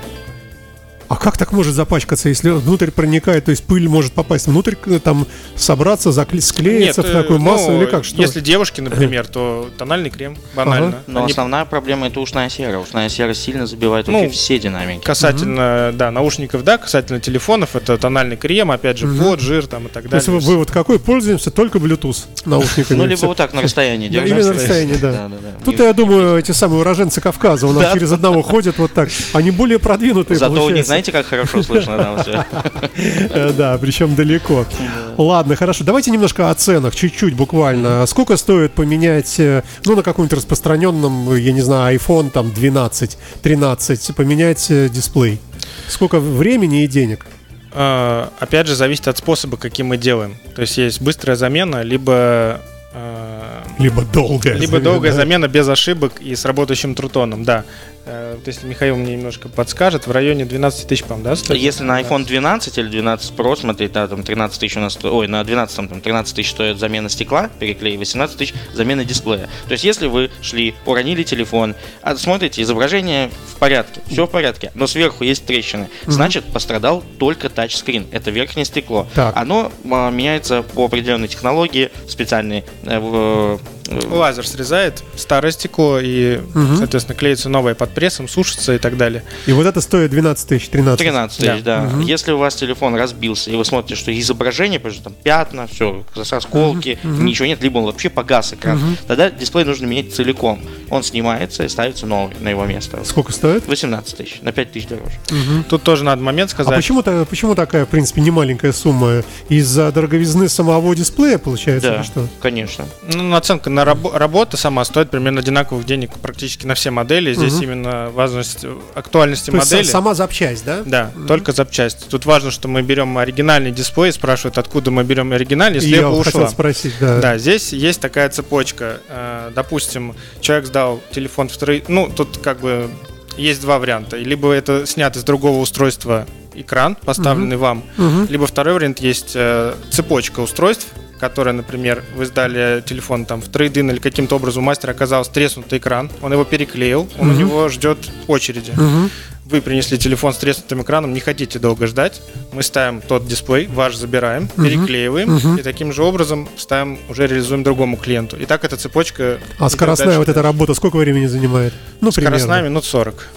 S2: А как так может запачкаться, если внутрь проникает, то есть пыль может попасть внутрь, там собраться, закле- склеиться в
S4: э,
S2: такую массу
S4: ну,
S2: или как что?
S4: Если девушки, например, то тональный крем, банально.
S3: Но
S4: Они
S3: основная проблема это ушная сера. Ушная сера сильно забивает вообще
S4: Ну,
S3: все динамики.
S4: Касательно, да, наушников, да, касательно телефонов, это тональный крем, опять же, под, жир там и так
S2: То
S4: далее.
S2: есть вы- вывод какой? Пользуемся только Bluetooth наушниками.
S3: Ну, либо вот так на расстоянии
S2: Да,
S3: держать.
S2: или на расстоянии, да. Тут, я думаю, эти самые уроженцы Кавказа у нас через одного ходят вот так. Они более продвинутые,
S3: Зато у них,
S2: получается.
S3: Знаете, как хорошо слышно там все.
S2: Э, Да, причем далеко. Ладно, хорошо. Давайте немножко о ценах, чуть-чуть буквально. Сколько стоит поменять, э, ну, на каком-нибудь распространенном, я не знаю, iPhone там 12, 13, поменять э, дисплей? Сколько времени и денег?
S4: А, опять же, зависит от способа, каким мы делаем. То есть есть быстрая замена, либо
S2: Либо долгая.
S4: либо долгая
S2: да?
S4: замена без ошибок и с работающим трутоном, да. Э, Вот если Михаил мне немножко подскажет, в районе 12 тысяч, по-моему, да? стоит?
S3: Если на iPhone 12 или 12 Pro смотреть, да, там 13 тысяч у нас, ой, на 12 там 13 тысяч стоит замена стекла, переклей, 18 тысяч замена дисплея. То есть, если вы шли, уронили телефон, а смотрите, изображение в порядке, все в порядке, но сверху есть трещины, значит, пострадал только тачскрин, это верхнее стекло.
S2: Так.
S3: Оно а, меняется по определенной технологии, специальной, в- э,
S4: Лазер срезает старое стекло и, соответственно, клеится новое под прессом, сушится и так далее.
S2: И вот это стоит 12 тысяч, 13.
S3: 13 тысяч, да. Если у вас телефон разбился, и вы смотрите, что изображение, потому что там пятна, все, осколки, ничего нет, либо он вообще погас экран, тогда дисплей нужно менять целиком. Он снимается и ставится новый на его место.
S2: Сколько стоит?
S3: 18 тысяч, на 5 тысяч дороже.
S4: Тут тоже надо момент
S2: А
S4: сказать.
S2: почему, та- почему такая, в принципе, немаленькая сумма? Из-за дороговизны самого дисплея, получается,
S3: Да,
S2: что?
S3: конечно.
S4: Ну, наценка на рабо- работа сама стоит примерно одинаковых денег практически на все модели. Здесь именно важность э, актуальности
S2: То
S4: модели.
S2: са- сама запчасть, да?
S4: Да, только запчасть. Тут важно, что мы берем оригинальный дисплей, спрашивают, откуда мы берем оригинальный,
S2: И я
S4: ушла.
S2: спросить, да.
S4: Да, здесь есть такая цепочка. Э, Допустим, человек сдал телефон в трой- Ну, тут как бы есть два варианта. Либо это снят из другого устройства экран, поставленный вам, либо второй вариант есть э, цепочка устройств, которая, например, вы сдали телефон там в трейдин или каким-то образом у мастера оказался треснутый экран, он его переклеил, он у него ждет очереди. Вы принесли телефон с треснутым экраном, не хотите долго ждать. Мы ставим тот дисплей, ваш забираем, переклеиваем и таким же образом ставим, уже реализуем другому клиенту. И так эта цепочка.
S2: А скоростная вот эта работа сколько времени занимает? Ну,
S4: Скоростная
S2: примерно.
S4: минут 40.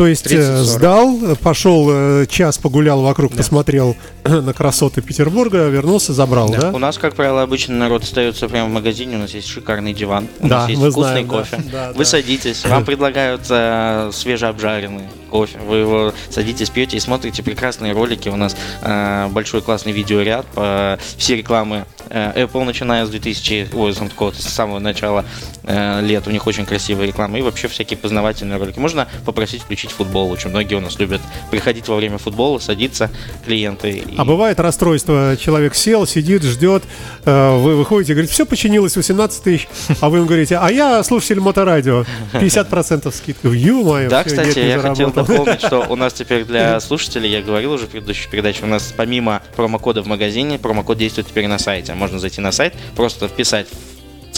S2: То есть э,
S4: 30-40.
S2: сдал, э, пошел э, час погулял вокруг,
S4: Да.
S2: посмотрел на красоты Петербурга, вернулся, забрал, да?
S3: У нас, как правило, обычно народ остается прямо в магазине, у нас есть шикарный диван, у
S2: Да,
S3: нас есть
S2: мы
S3: вкусный
S2: знаем, да.
S3: кофе.
S2: Да,
S3: вы
S2: да.
S3: садитесь, вам предлагают э, свежеобжаренный кофе, вы его садитесь, пьете и смотрите прекрасные ролики. У нас э, большой классный видеоряд, по, все рекламы э, Apple, начиная с 2000, ой, с самого начала э, лет, у них очень красивые рекламы и вообще всякие познавательные ролики. Можно попросить включить футбол, очень многие у нас любят приходить во время футбола, садиться клиенты. и-
S2: А бывает расстройство, человек сел, сидит, ждет, э, вы выходите, говорит, все починилось, 18 тысяч, а вы ему говорите, а я слушатель моторадио, 50% скидка. Ё-моё,
S3: Да,
S2: всё,
S3: кстати, я хотел дополнить, что у нас теперь для <laughs> слушателей, я говорил уже в предыдущей передаче, у нас помимо промокода в магазине, промокод действует теперь на сайте. Можно зайти на сайт, просто вписать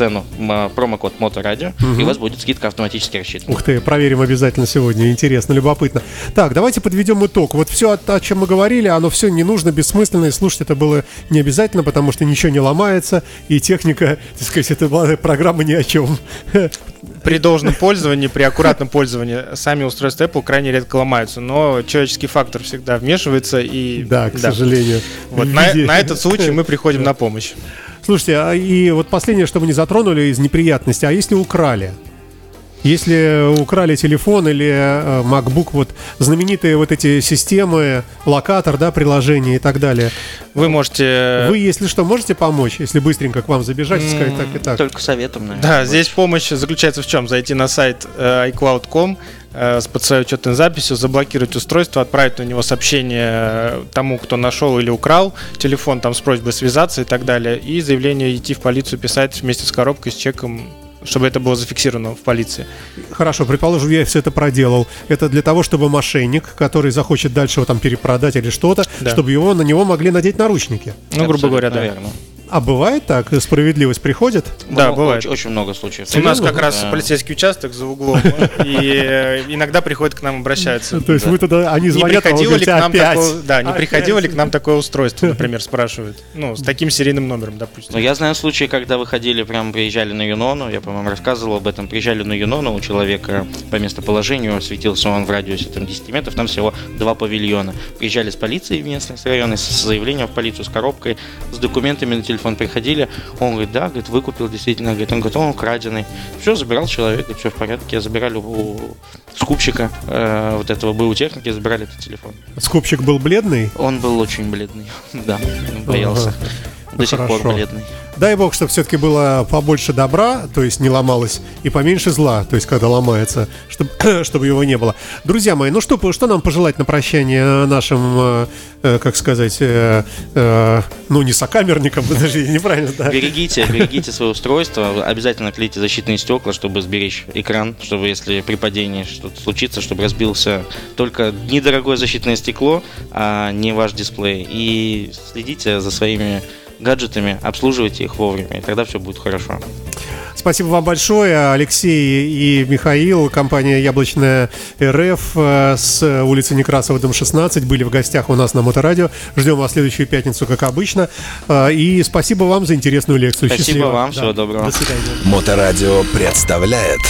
S3: цену промокод Моторадио, и у вас будет скидка автоматически рассчитана.
S2: Ух ты, проверим обязательно сегодня. Интересно, любопытно. Так, давайте подведем итог. Вот все, о, о чем мы говорили, оно все не нужно, бессмысленно, и слушать это было не обязательно, потому что ничего не ломается, и техника, <laughs> так сказать, это была программа ни о чем. <laughs>
S4: При должном пользовании, при аккуратном пользовании сами устройства Apple крайне редко ломаются, но человеческий фактор всегда вмешивается и
S2: Да, к сожалению.
S4: Вот <laughs> на, на этот случай мы приходим на помощь.
S2: Слушайте, а и вот последнее, что мы не затронули из неприятностей, а если украли? Если украли телефон или э, MacBook, вот знаменитые вот эти системы, локатор, да, приложение и так далее.
S4: Вы можете...
S2: Вы, если что, можете помочь, если быстренько к вам забежать и сказать так и так?
S3: Только советом, наверное.
S4: Да, здесь помощь заключается в чем? Зайти на сайт э, iCloud.com, э, под своей учетной записью, заблокировать устройство, отправить на него сообщение э, тому, кто нашел или украл телефон, там с просьбой связаться и так далее, и заявление идти в полицию писать вместе с коробкой, с чеком, чтобы это было зафиксировано в полиции.
S2: Хорошо, предположим, я все это проделал. Это для того, чтобы мошенник, который захочет дальше его там перепродать или что-то,
S4: Да.
S2: чтобы его на него могли надеть наручники.
S4: Ну, грубо говоря, да.
S3: Наверное.
S2: А бывает так? Справедливость приходит?
S4: Да,
S3: Много-
S4: бывает.
S3: Очень, очень много случаев.
S4: У нас как
S3: Да.
S4: раз полицейский участок за углом, <laughs> и э, иногда приходят к нам обращаются.
S2: То есть вы туда, они звонят, а вы
S4: приходило ли к нам такое, да, не
S2: Опять?»
S4: приходило ли к нам такое устройство, <laughs> например, спрашивают. Ну, с таким серийным номером, допустим.
S3: Но я знаю случаи, когда выходили, прям приезжали на Юнону, я, по-моему, рассказывал об этом, приезжали на Юнону, у человека по местоположению светился он в радиусе там, 10 метров, там всего два павильона. Приезжали с полицией местной, с района, с заявлением в полицию, с коробкой, с документами на телефон приходили, он говорит, да, говорит, выкупил действительно, говорит, он говорит, он украденный. Все, забирал человек, все в порядке, забирали у скупщика э, вот этого был у техники, забирали этот телефон.
S2: Скупщик был бледный?
S3: Он был очень бледный, <laughs> да, боялся.
S2: Ага.
S3: До сих пор
S2: Хорошо.
S3: бледный.
S2: Дай бог, чтобы все-таки было побольше добра, то есть не ломалось, и поменьше зла, то есть когда ломается, чтобы, <clears throat> чтобы его не было. Друзья мои, ну что, что нам пожелать на прощание нашим, э, э, как сказать, э, э, ну не сокамерникам, <laughs> подожди, неправильно, да.
S3: Берегите, берегите свое устройство. Обязательно клейте защитные стекла, чтобы сберечь экран, чтобы если при падении что-то случится, чтобы разбился только недорогое защитное стекло, а не ваш дисплей. И следите за своими гаджетами, обслуживайте их вовремя, и тогда все будет хорошо.
S2: Спасибо вам большое, Алексей и Михаил, компания Яблочная РФ э, с улицы Некрасова, дом 16, были в гостях у нас на Моторадио. Ждем вас в следующую пятницу, как обычно. Э, И спасибо вам за интересную лекцию.
S3: Спасибо
S2: Счастливо.
S3: вам, всего доброго.
S2: До свидания.
S1: Моторадио представляет